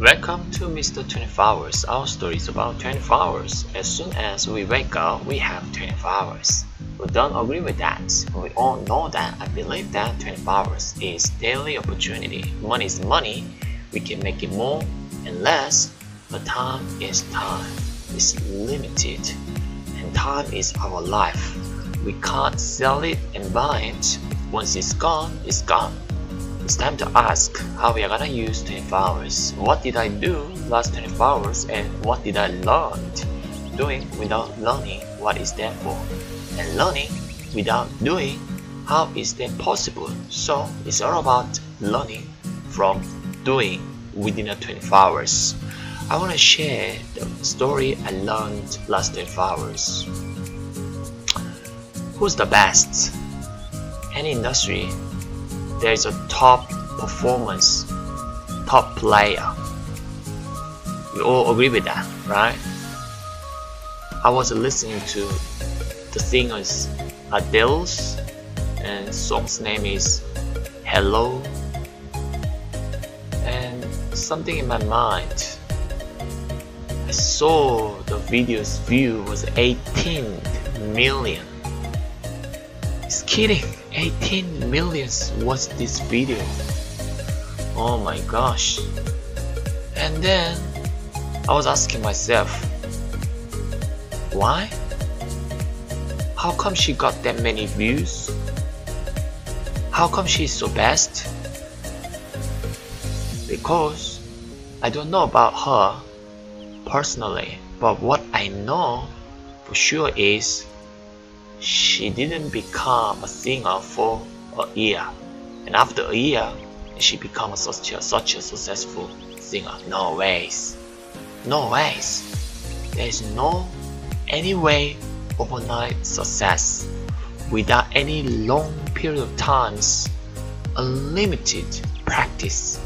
Welcome to Mr. 24 Hours. Our story is about 24 hours. As soon as we wake up, we have 24 hours. We don't agree with that. We all know that. I believe that 24 hours is daily opportunity. Money is money. We can make it more and less, but time is time. It's limited, and time is our life. We can't sell it and buy it. Once it's gone, it's gone. It's time to ask how we are gonna use 24 hours. What did I do last 24 hours and what did I learn? Doing without learning, what is that for? And learning without doing, how is that possible? So it's all about learning from doing within the 24 hours. I want to share the story I learned last 24 hours. Who's the best? Any industry there is a top performance, top player. We all agree with that, right? I was listening to the singers Adele's and song's name is Hello and something in my mind I saw the video's view was 18 million. It's kidding. 18 millions watched this video. Oh my gosh. And then I was asking myself, why? How come she got that many views? How come she's so best? Because I don't know about her personally, but what I know for sure is she didn't become a singer for a year. And after a year she became such a, such a successful singer. No ways. No ways. There is no any way overnight success without any long period of times unlimited practice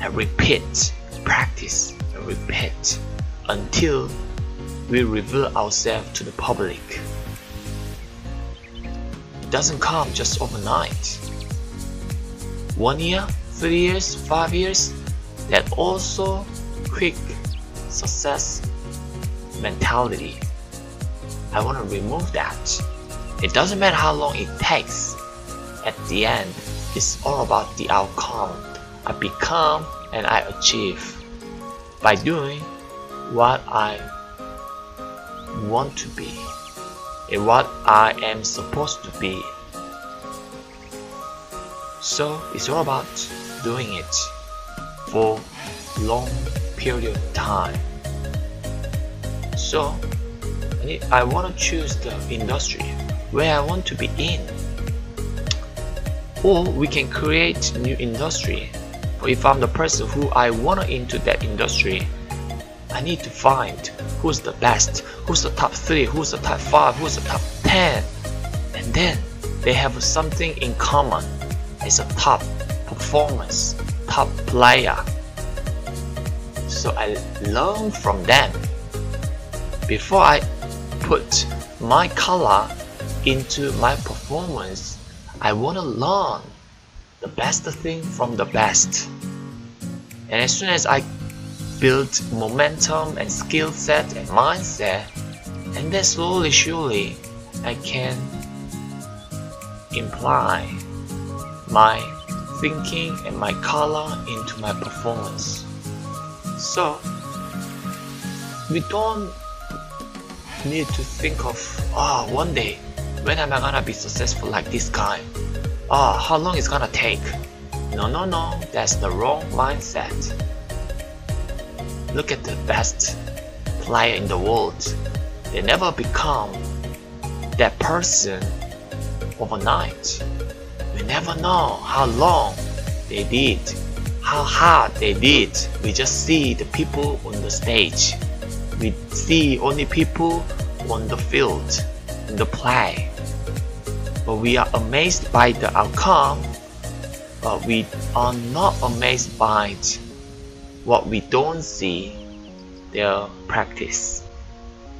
and repeat practice and repeat until we reveal ourselves to the public doesn't come just overnight. One year, three years, five years, that also quick success mentality. I want to remove that. It doesn't matter how long it takes. At the end, it's all about the outcome. I become and I achieve by doing what I want to be what I am supposed to be. So it's all about doing it for long period of time. So eh, I want to choose the industry where I want to be in. Or we can create new industry. If I'm the person who I want to into that industry, I need to find who's the best, who's the top 3, who's the top 5, who's the top 10. And then they have something in common. It's a top performance, top player. So I learn from them. Before I put my color into my performance, I want to learn the best thing from the best. And as soon as I build momentum and skill set and mindset, and then slowly, surely, I can imply my thinking and my color into my performance. So, we don't need to think of, oh, one day, when am I gonna be successful like this guy? Oh, how long it's gonna take? No, no, no, that's the wrong mindset. Look at the best player in the world. They never become that person overnight. We never know how long they did, how hard they did. We just see the people on the stage. We see only people on the field, in the play. But we are amazed by the outcome, but we are not amazed by what we don't see their practice.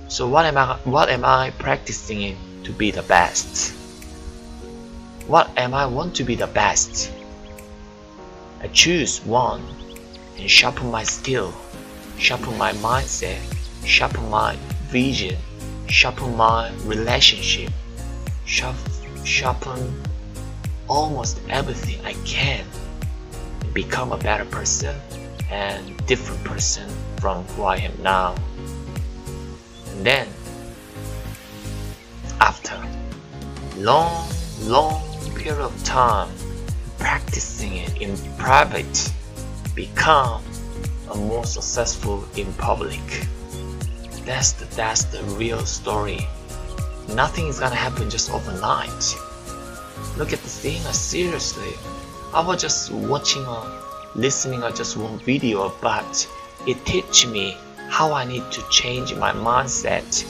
So what am I what am I practicing in to be the best? What am I want to be the best? I choose one and sharpen my skill, sharpen my mindset, sharpen my vision, sharpen my relationship, sharpen almost everything I can and become a better person and different person from who I am now. And then after long, long period of time practicing it in private, become a more successful in public. That's the, that's the real story. Nothing is gonna happen just overnight. Look at the thing seriously. I was just watching or listening or just one video, but it teach me how I need to change my mindset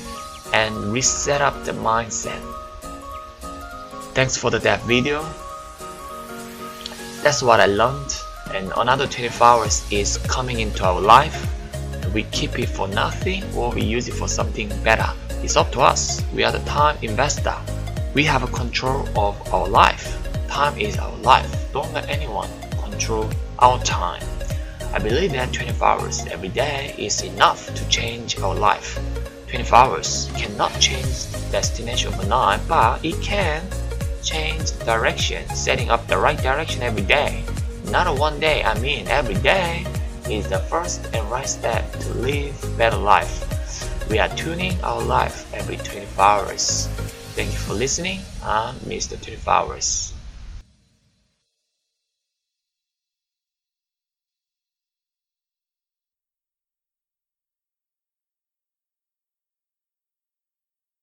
and reset up the mindset. Thanks for the that video. That's what I learned. And another 24 hours is coming into our life. We keep it for nothing or we use it for something better. It's up to us. We are the time investor. We have a control of our life. Time is our life. Don't let anyone control our time. I believe that 24 hours every day is enough to change our life. 24 hours cannot change destination overnight, but it can change direction, setting up the right direction every day. Not one day, I mean every day is the first and right step to live better life. We are tuning our life every 24 hours. Thank you for listening. I'm Mr. 24 Hours.